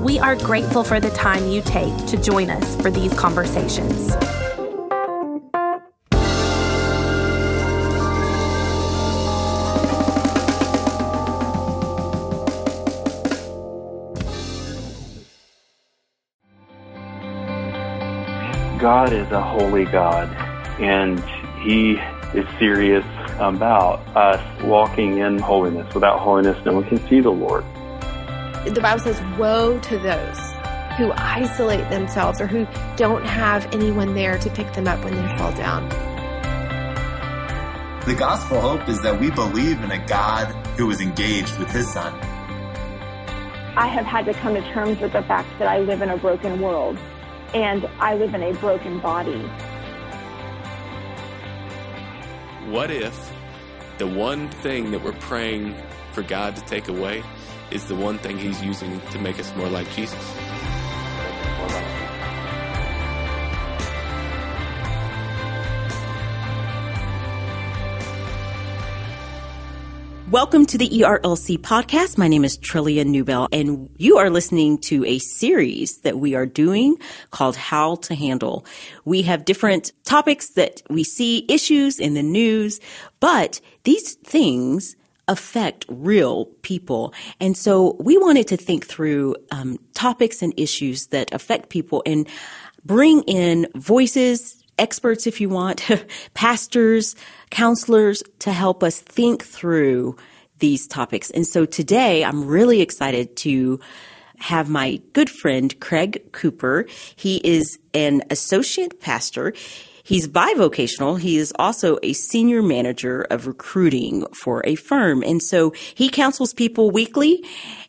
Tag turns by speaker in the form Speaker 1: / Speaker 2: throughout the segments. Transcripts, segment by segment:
Speaker 1: We are grateful for the time you take to join us for these conversations.
Speaker 2: God is a holy God, and He is serious about us walking in holiness. Without holiness, no one can see the Lord.
Speaker 3: The Bible says, Woe to those who isolate themselves or who don't have anyone there to pick them up when they fall down.
Speaker 4: The gospel hope is that we believe in a God who is engaged with his son.
Speaker 5: I have had to come to terms with the fact that I live in a broken world and I live in a broken body.
Speaker 6: What if the one thing that we're praying for God to take away is the one thing He's using to make us more like Jesus?
Speaker 7: Welcome to the ERLC podcast. My name is Trillia Newbell, and you are listening to a series that we are doing called How to Handle. We have different topics that we see issues in the news, but these things affect real people. And so we wanted to think through um, topics and issues that affect people and bring in voices, experts if you want, pastors, counselors to help us think through these topics. And so today I'm really excited to have my good friend Craig Cooper. He is an associate pastor. He's bivocational. He is also a senior manager of recruiting for a firm. And so he counsels people weekly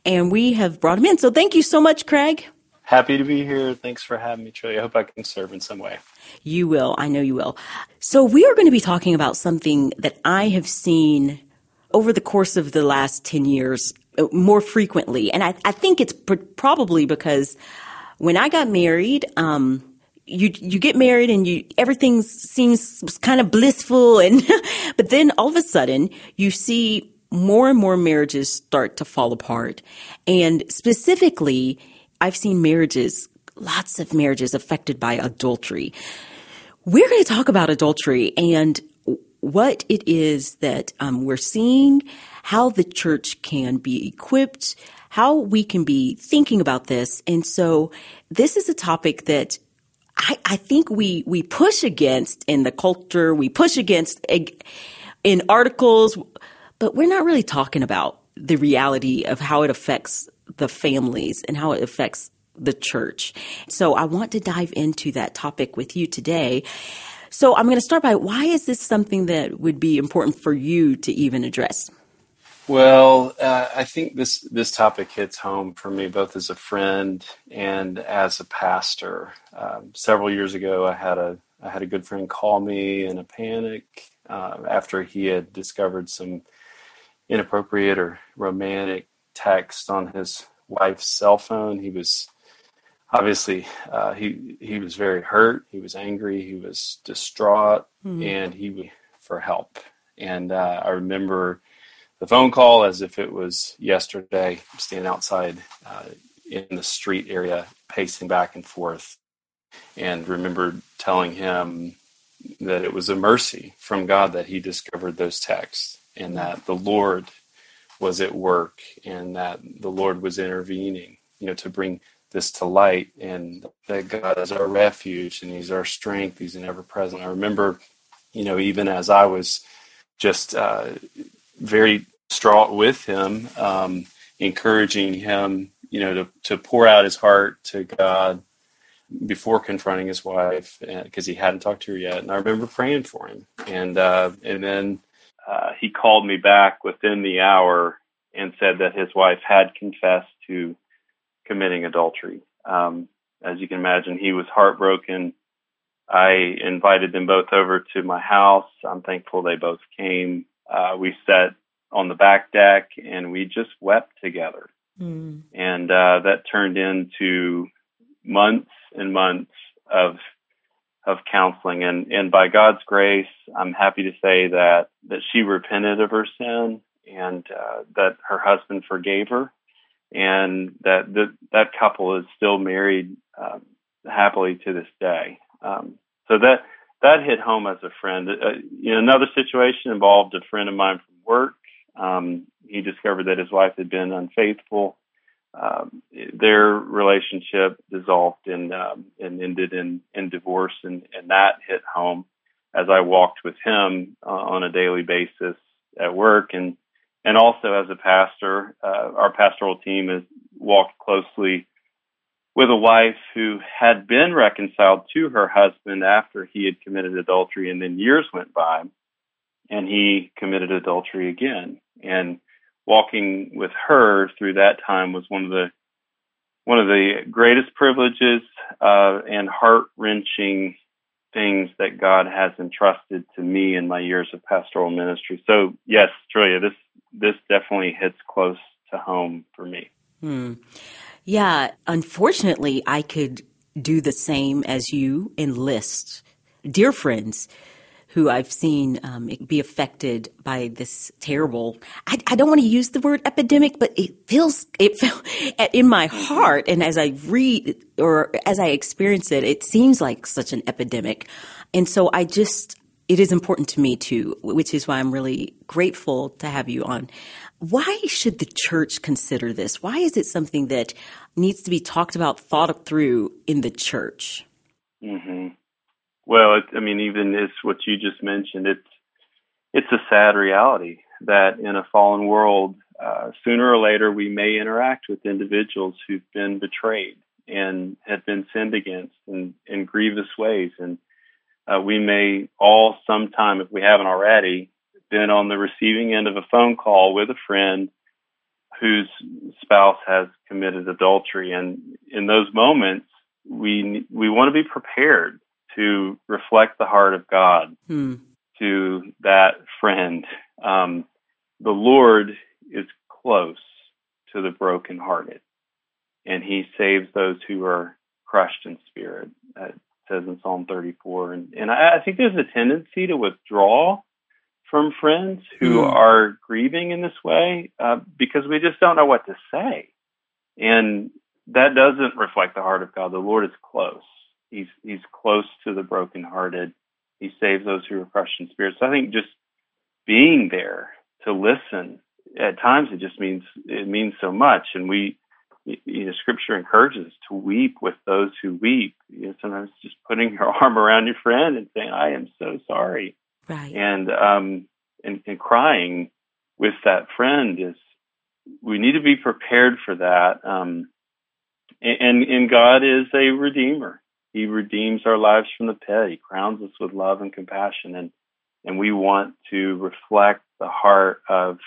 Speaker 7: and we have brought him in. So thank you so much, Craig.
Speaker 2: Happy to be here. Thanks for having me, Trillia. I hope I can serve in some way.
Speaker 7: You will. I know you will. So we are going to be talking about something that I have seen over the course of the last 10 years uh, more frequently. And I, I think it's pr- probably because when I got married, um, you you get married and you everything seems kind of blissful and but then all of a sudden you see more and more marriages start to fall apart and specifically I've seen marriages lots of marriages affected by adultery we're going to talk about adultery and what it is that um, we're seeing, how the church can be equipped, how we can be thinking about this. And so this is a topic that I, I think we, we push against in the culture, we push against in articles, but we're not really talking about the reality of how it affects the families and how it affects the church. So I want to dive into that topic with you today. So I'm going to start by why is this something that would be important for you to even address?
Speaker 2: Well, uh, I think this this topic hits home for me both as a friend and as a pastor. Um, several years ago, I had a I had a good friend call me in a panic uh, after he had discovered some inappropriate or romantic text on his wife's cell phone. He was obviously uh, he he was very hurt. He was angry. He was distraught, mm-hmm. and he for help. And uh, I remember the phone call as if it was yesterday. I'm standing outside uh, in the street area, pacing back and forth, and remember telling him that it was a mercy from God that he discovered those texts, and that the Lord was at work, and that the Lord was intervening, you know, to bring this to light and that God is our refuge and He's our strength. He's an ever present. I remember, you know, even as I was just uh, very distraught with him, um, encouraging him, you know, to, to pour out his heart to God before confronting his wife because he hadn't talked to her yet. And I remember praying for him. And, uh, and then uh, he called me back within the hour and said that his wife had confessed to committing adultery. Um, as you can imagine, he was heartbroken. I invited them both over to my house. I'm thankful they both came. Uh, we sat on the back deck and we just wept together. Mm. And uh, that turned into months and months of of counseling and and by God's grace I'm happy to say that that she repented of her sin and uh, that her husband forgave her and that the, that couple is still married um, happily to this day um, so that that hit home as a friend uh, you know another situation involved a friend of mine from work um, he discovered that his wife had been unfaithful. Um, their relationship dissolved and um, and ended in in divorce, and and that hit home as I walked with him uh, on a daily basis at work, and and also as a pastor, uh, our pastoral team has walked closely with a wife who had been reconciled to her husband after he had committed adultery, and then years went by, and he committed adultery again, and walking with her through that time was one of the one of the greatest privileges uh, and heart wrenching things that God has entrusted to me in my years of pastoral ministry. So yes, Trillia, this this definitely hits close to home for me.
Speaker 7: Hmm. Yeah, unfortunately, I could do the same as you enlist dear friends who I've seen um, be affected by this terrible. I, I don't want to use the word epidemic, but it feels it felt in my heart, and as I read or as I experience it, it seems like such an epidemic, and so I just it is important to me too, which is why I'm really grateful to have you on. Why should the church consider this? Why is it something that needs to be talked about, thought through in the church?
Speaker 2: Mm-hmm. Well, it, I mean, even it's what you just mentioned. It's it's a sad reality that in a fallen world, uh, sooner or later, we may interact with individuals who've been betrayed and have been sinned against in, in grievous ways, and uh, we may all sometime, if we haven't already, been on the receiving end of a phone call with a friend whose spouse has committed adultery, and in those moments, we we want to be prepared to reflect the heart of God hmm. to that friend. Um, the Lord is close to the brokenhearted, and He saves those who are crushed in spirit. It says in Psalm 34, and, and I, I think there's a tendency to withdraw from friends who hmm. are grieving in this way uh, because we just don't know what to say, and that doesn't reflect the heart of God. The Lord is close He's he's close to the brokenhearted. He saves those who are crushed in spirit. So I think just being there to listen at times it just means it means so much, and we you know, Scripture encourages us to weep with those who weep. You know, sometimes just putting your arm around your friend and saying, "I am so sorry,"
Speaker 7: right.
Speaker 2: and um, and, and crying with that friend is we need to be prepared for that. Um, and and God is a redeemer, he redeems our lives from the pit. He crowns us with love and compassion, and and we want to reflect the heart of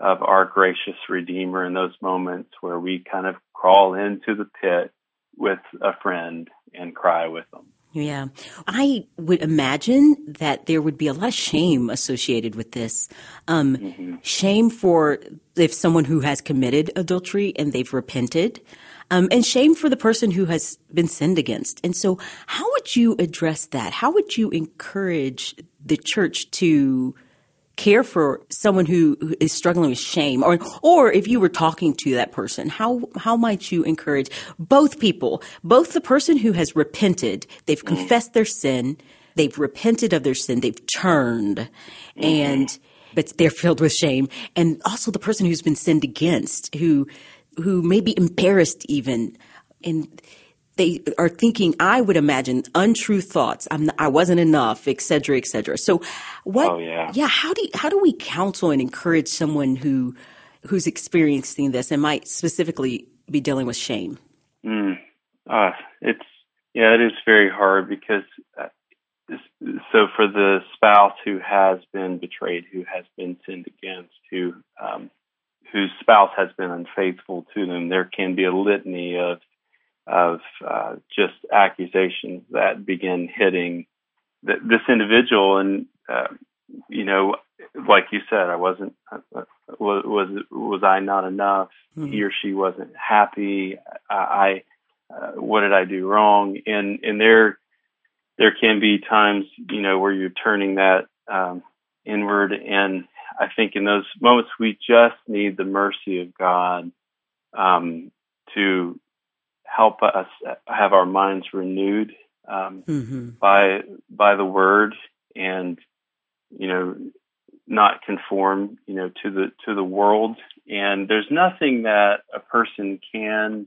Speaker 2: of our gracious Redeemer in those moments where we kind of crawl into the pit with a friend and cry with them.
Speaker 7: Yeah. I would imagine that there would be a lot of shame associated with this. Um, mm-hmm. Shame for if someone who has committed adultery and they've repented um, and shame for the person who has been sinned against. And so, how would you address that? How would you encourage the church to care for someone who is struggling with shame or or if you were talking to that person how how might you encourage both people both the person who has repented they've mm-hmm. confessed their sin they've repented of their sin they've turned mm-hmm. and but they're filled with shame and also the person who's been sinned against who who may be embarrassed even and they are thinking i would imagine untrue thoughts i'm i wasn't enough et cetera et cetera so what
Speaker 2: oh, yeah.
Speaker 7: yeah how do how do we counsel and encourage someone who who's experiencing this and might specifically be dealing with shame
Speaker 2: mm. uh, it's yeah it is very hard because uh, so for the spouse who has been betrayed who has been sinned against who um, whose spouse has been unfaithful to them, there can be a litany of of uh, just accusations that begin hitting th- this individual. And uh, you know, like you said, I wasn't uh, was was was I not enough? Mm-hmm. He or she wasn't happy. I, I uh, what did I do wrong? And and there there can be times you know where you're turning that um, inward, and I think in those moments we just need the mercy of God um, to help us have our minds renewed um, mm-hmm. by by the Word, and you know not conform you know to the to the world. And there's nothing that a person can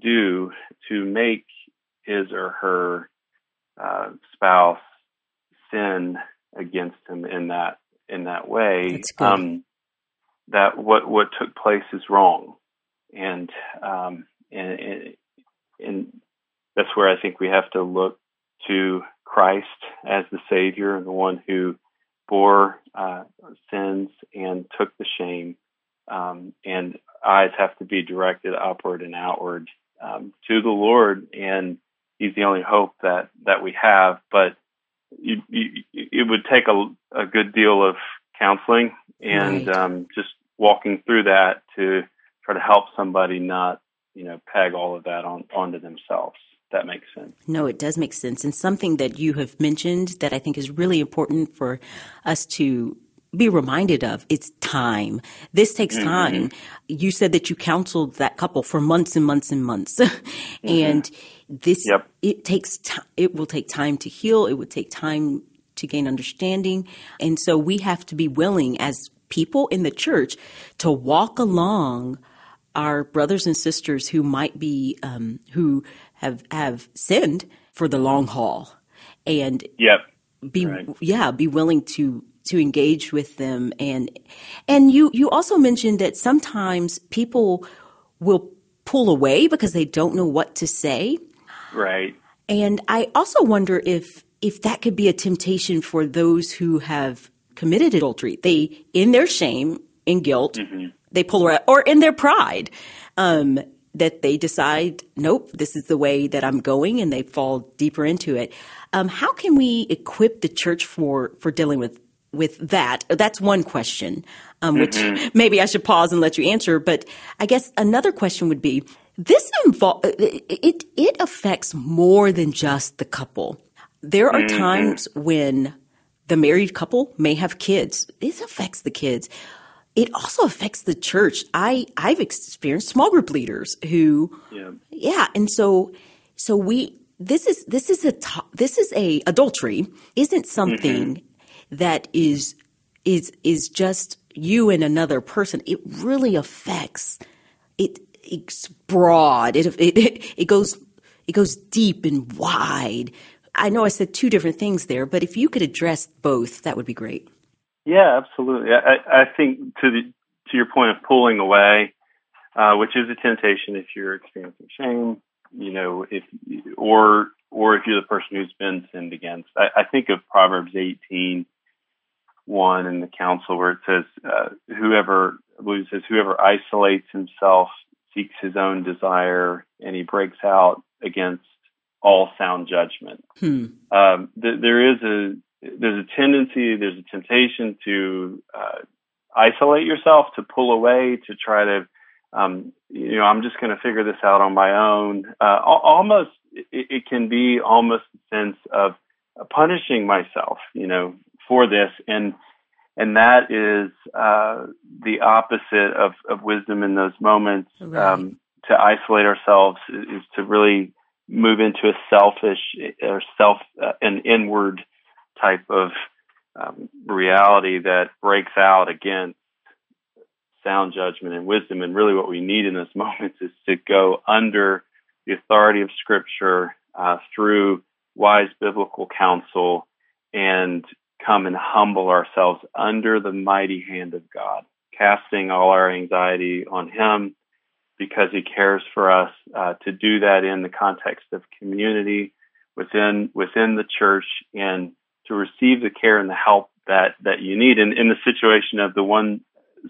Speaker 2: do to make his or her uh, spouse sin against him in that in that way. Um, that what what took place is wrong, and um, and, and that's where I think we have to look to Christ as the Savior and the one who bore uh, sins and took the shame. Um, and eyes have to be directed upward and outward um, to the Lord, and He's the only hope that that we have. But you, you, it would take a, a, good deal of counseling and right. um, just walking through that to try to help somebody not, you know, peg all of that on onto themselves. That makes sense.
Speaker 7: No, it does make sense. And something that you have mentioned that I think is really important for us to be reminded of it's time. This takes mm-hmm. time. You said that you counseled that couple for months and months and months. mm-hmm. And this yep. it takes time it will take time to heal, it would take time to gain understanding. And so we have to be willing as people in the church to walk along our brothers and sisters who might be um, who have have sinned for the long haul and
Speaker 2: yep.
Speaker 7: be right. yeah be willing to to engage with them. And and you you also mentioned that sometimes people will pull away because they don't know what to say.
Speaker 2: Right.
Speaker 7: And i also wonder if if that could be a temptation for those who have committed adultery. They in their shame and guilt mm-hmm. they pull away or in their pride um, that they decide nope this is the way that i'm going and they fall deeper into it. Um, how can we equip the church for for dealing with with that. That's one question, um, which mm-hmm. maybe I should pause and let you answer. But I guess another question would be this involve it. It affects more than just the couple. There are mm-hmm. times when the married couple may have kids. This affects the kids. It also affects the church. I I've experienced small group leaders who, yeah, yeah and so so we this is this is a this is a adultery isn't something mm-hmm that is is is just you and another person, it really affects it. It's broad. It it it goes it goes deep and wide. I know I said two different things there, but if you could address both, that would be great.
Speaker 2: Yeah, absolutely. I, I think to the to your point of pulling away, uh, which is a temptation if you're experiencing shame, you know, if or or if you're the person who's been sinned against. I, I think of Proverbs 18 one in the council where it says, uh, whoever, I believe it says, whoever isolates himself seeks his own desire and he breaks out against all sound judgment. Hmm. Um, th- there is a, there's a tendency, there's a temptation to, uh, isolate yourself, to pull away, to try to, um, you know, I'm just going to figure this out on my own. Uh, almost, it, it, can be almost a sense of punishing myself, you know, for this, and and that is uh, the opposite of, of wisdom in those moments. Right. Um, to isolate ourselves is to really move into a selfish or self uh, an inward type of um, reality that breaks out against sound judgment and wisdom. And really, what we need in those moments is to go under the authority of Scripture uh, through wise biblical counsel and come and humble ourselves under the mighty hand of God, casting all our anxiety on Him because He cares for us. Uh, to do that in the context of community within within the church and to receive the care and the help that that you need. And in the situation of the one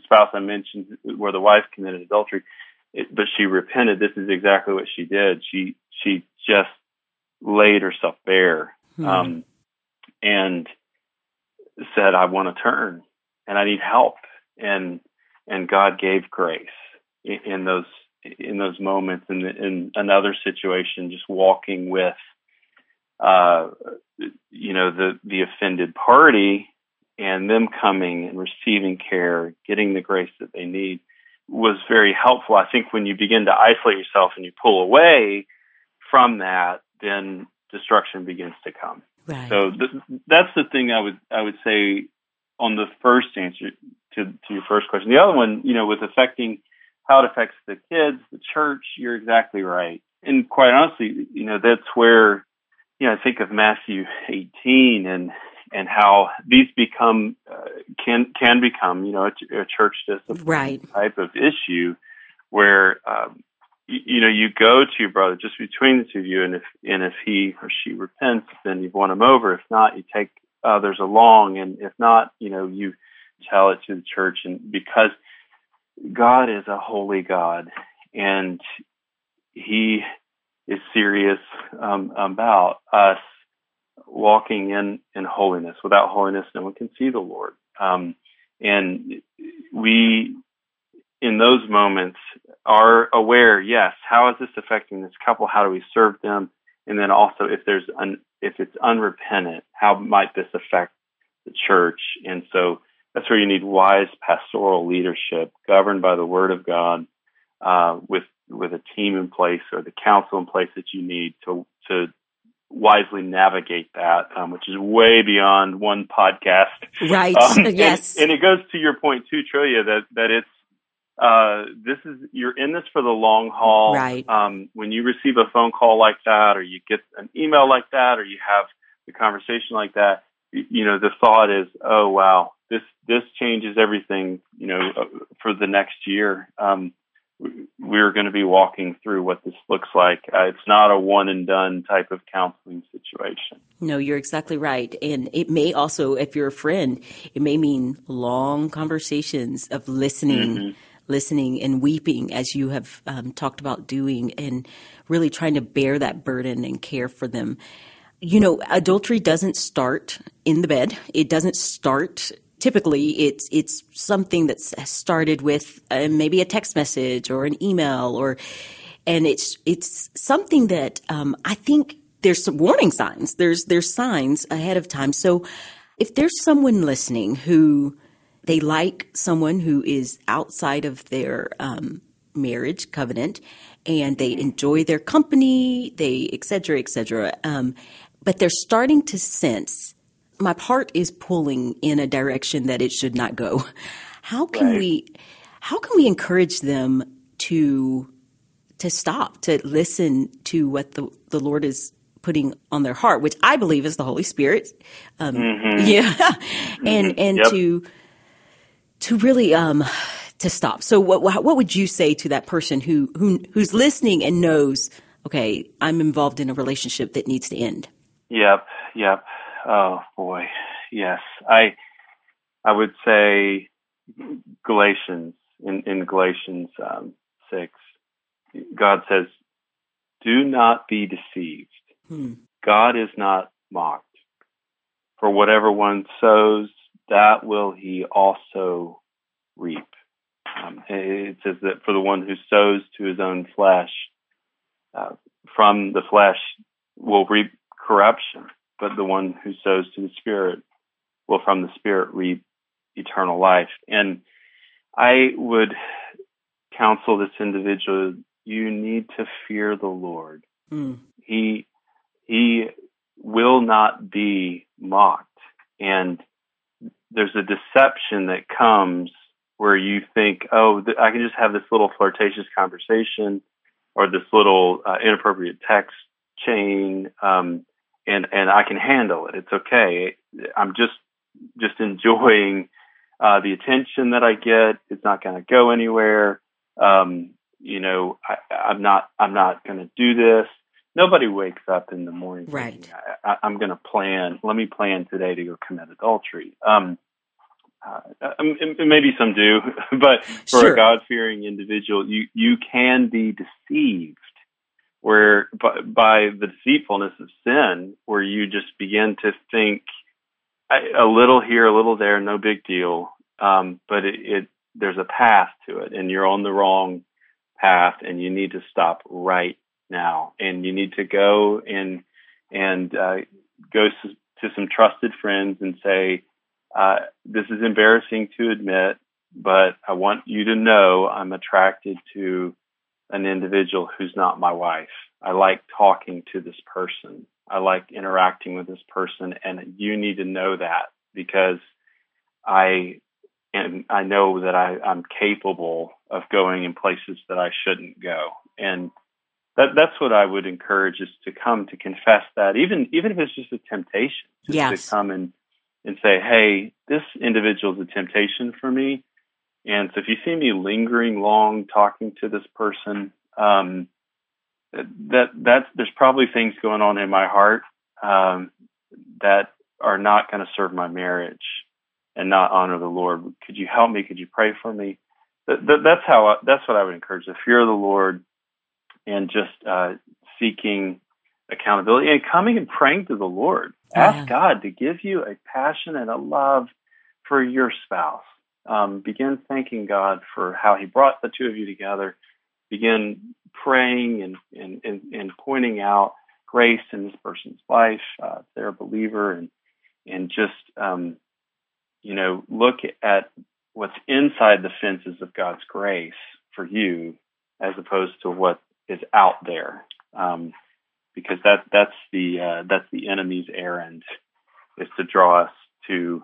Speaker 2: spouse I mentioned where the wife committed adultery, it, but she repented. This is exactly what she did. She she just laid herself bare
Speaker 7: Hmm.
Speaker 2: um, and said, "I want to turn and I need help." And and God gave grace in, in those in those moments. And in, in another situation, just walking with, uh, you know, the the offended party and them coming and receiving care, getting the grace that they need was very helpful. I think when you begin to isolate yourself and you pull away from that, then destruction begins to come.
Speaker 7: Right.
Speaker 2: So th- that's the thing I would I would say on the first answer to to your first question. The other one, you know, with affecting how it affects the kids, the church, you're exactly right. And quite honestly, you know, that's where you know I think of Matthew 18 and and how these become uh, can can become you know a, a church discipline
Speaker 7: Right.
Speaker 2: type of issue where um, you, know you go to your brother just between the two of you and if and if he or she repents then you've won him over if not you take others along and if not you know you tell it to the church and because God is a holy God and he is serious um, about us walking in in holiness. Without holiness, no one can see the Lord. Um, and we, in those moments, are aware. Yes, how is this affecting this couple? How do we serve them? And then also, if there's un, if it's unrepentant, how might this affect the church? And so that's where you need wise pastoral leadership, governed by the Word of God, uh, with with a team in place or the counsel in place that you need to to wisely navigate that, um, which is way beyond one podcast.
Speaker 7: Right.
Speaker 2: Um, and-
Speaker 7: yes.
Speaker 2: and, it goes to your point too, Trillia, that that it's uh, this is you're in this for the long haul.
Speaker 7: Right.
Speaker 2: Um, when you receive a phone call like that, or you get an email like that, or you have the conversation like that, you, you know the thought is, oh wow, this this changes everything. You know, uh, for the next year. Um, we- we're going to be walking through what this looks like. Uh, it's not a one and done type of counseling situation.
Speaker 7: No, you're exactly right. And it may also, if you're a friend, it may mean long conversations of listening, listening and weeping as you have um, talked about doing and really trying to bear that burden and care for them. You know, adultery doesn't start in the bed. It doesn't start typically it's it's something that's started with uh, maybe a text message or an email or and it's it's something that um, I think there's some warning signs. There's there's signs ahead of time. So if there's someone listening who they like someone who is outside of their um, marriage covenant and they enjoy their company, they et cetera, et cetera, um, but they're starting to sense my heart is pulling in a direction that it should not go. How can
Speaker 2: Right.
Speaker 7: we how can we encourage them to to stop, to listen to what the, the Lord is putting on their heart, which I believe is the Holy Spirit. Um, Yeah, and and
Speaker 2: Yep.
Speaker 7: to to really um to stop. So what what would you say to that person who who who's listening and knows, okay, I'm involved in a relationship that needs to end?
Speaker 2: Yep, yep. Oh boy, yes. I I would say Galatians in in Galatians um, six, God says, "Do not be deceived.
Speaker 7: Hmm.
Speaker 2: God is not mocked. For whatever one sows, that will he also reap." Um, it says that for the one who sows to his own flesh, uh, from the flesh will reap corruption, but the one who sows to the Spirit will from the Spirit reap eternal life. And I would counsel this individual: you need to fear the Lord.
Speaker 7: Mm.
Speaker 2: He he will not be mocked, and there's a deception that comes where you think, oh, th- I can just have this little flirtatious conversation or this little uh, inappropriate text chain, um, and and I can handle it. It's okay. I'm just just enjoying uh, the attention that I get. It's not going to go anywhere. Um, you know, I, I'm not I'm not going to do this. Nobody wakes up in the morning.
Speaker 7: Right.
Speaker 2: thinking, I, I, I'm going to plan. Let me plan today to go commit adultery. Um, uh, um, maybe some do, but for
Speaker 7: sure.
Speaker 2: a God fearing individual, you you can be deceived where by, by the deceitfulness of sin, where you just begin to think a little here, a little there, no big deal. Um, but it, it, there's a path to it, and you're on the wrong path, and you need to stop right now, and you need to go and and uh, go to some trusted friends and say, uh, "This is embarrassing to admit, but I want you to know I'm attracted to an individual who's not my wife. I like talking to this person. I like interacting with this person, and you need to know that because I and I know that I, I'm capable of going in places that I shouldn't go. And that that's what I would encourage is to come to confess that, even even if it's just a temptation, just
Speaker 7: yes.
Speaker 2: to come and and say, hey, this individual is a temptation for me. And so if you see me lingering long talking to this person, um, that that's there's probably things going on in my heart um, that are not going to serve my marriage and not honor the Lord. Could you help me? Could you pray for me? That, that, that's how I, that's what I would encourage: the fear of the Lord and just uh, seeking accountability and coming and praying to the Lord. Ask. God to give you a passion and a love for your spouse. Um, begin thanking God for how He brought the two of you together. Begin praying and, and, and, and pointing out grace in this person's life. Uh, if they're a believer and, and just, um, you know, look at what's inside the fences of God's grace for you as opposed to what is out there. Um, because that, that's the, uh, that's the enemy's errand is to draw us to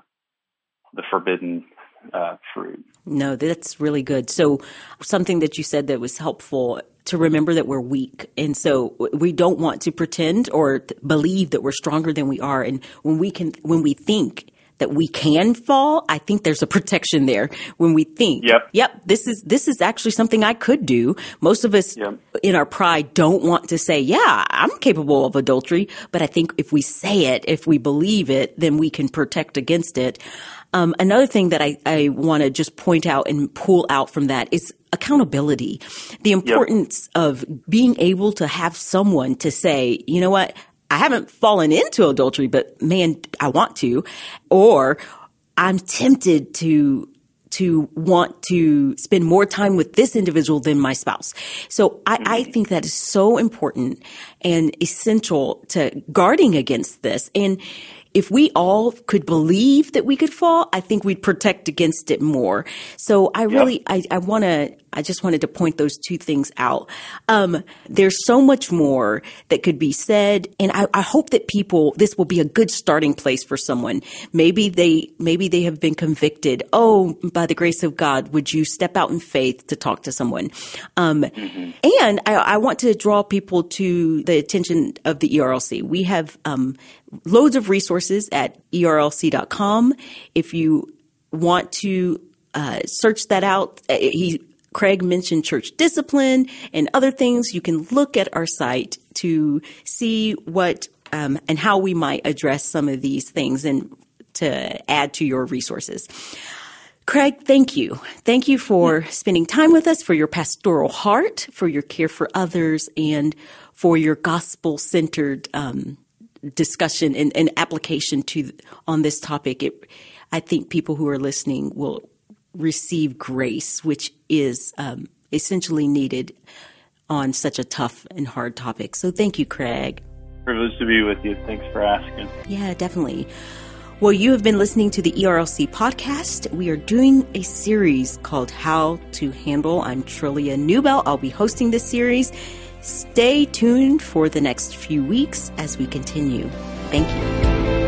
Speaker 2: the forbidden uh, fruit.
Speaker 7: No, that's really good. So, something that you said that was helpful to remember that we're weak. And so we don't want to pretend or believe that we're stronger than we are. And when we can, when we think that we can fall, I think there's a protection there when we think,
Speaker 2: yep,
Speaker 7: yep this is, this is actually something I could do. Most of us
Speaker 2: yep.
Speaker 7: in our pride don't want to say, yeah, I'm capable of adultery. But I think if we say it, if we believe it, then we can protect against it. Um, another thing that I, I want to just point out and pull out from that is accountability. The importance yep. of being able to have someone to say, you know what? I haven't fallen into adultery, but man, I want to, or I'm tempted to to want to spend more time with this individual than my spouse. So I, I, mm-hmm. think that is so important and essential to guarding against this. And if we all could believe that we could fall, I think we'd protect against it more. So I really, yep. I, I want to, I just wanted to point those two things out. Um, there's so much more that could be said, and I, I, hope that people, this will be a good starting place for someone. Maybe they, maybe they have been convicted. Oh, by the grace of God, would you step out in faith to talk to someone? Um, mm-hmm. and I, I, want to draw people to the attention of the ERLC. We have um, loads of resources at erlc.com. If you want to uh, search that out, uh, he Craig mentioned church discipline and other things. You can look at our site to see what um, and how we might address some of these things and to add to your resources. Craig, thank you. Thank you for spending time with us, for your pastoral heart, for your care for others, and for your gospel centered um, discussion and, and, application to on this topic. It, I think people who are listening will receive grace, which is um, essentially needed on such a tough and hard topic. So thank you, Craig.
Speaker 2: Privileged to be with you. Thanks for asking.
Speaker 7: Yeah, definitely. Well, you have been listening to the ERLC podcast. We are doing a series called How to Handle. I'm Trillia Newbell. I'll be hosting this series. Stay tuned for the next few weeks as we continue. Thank you.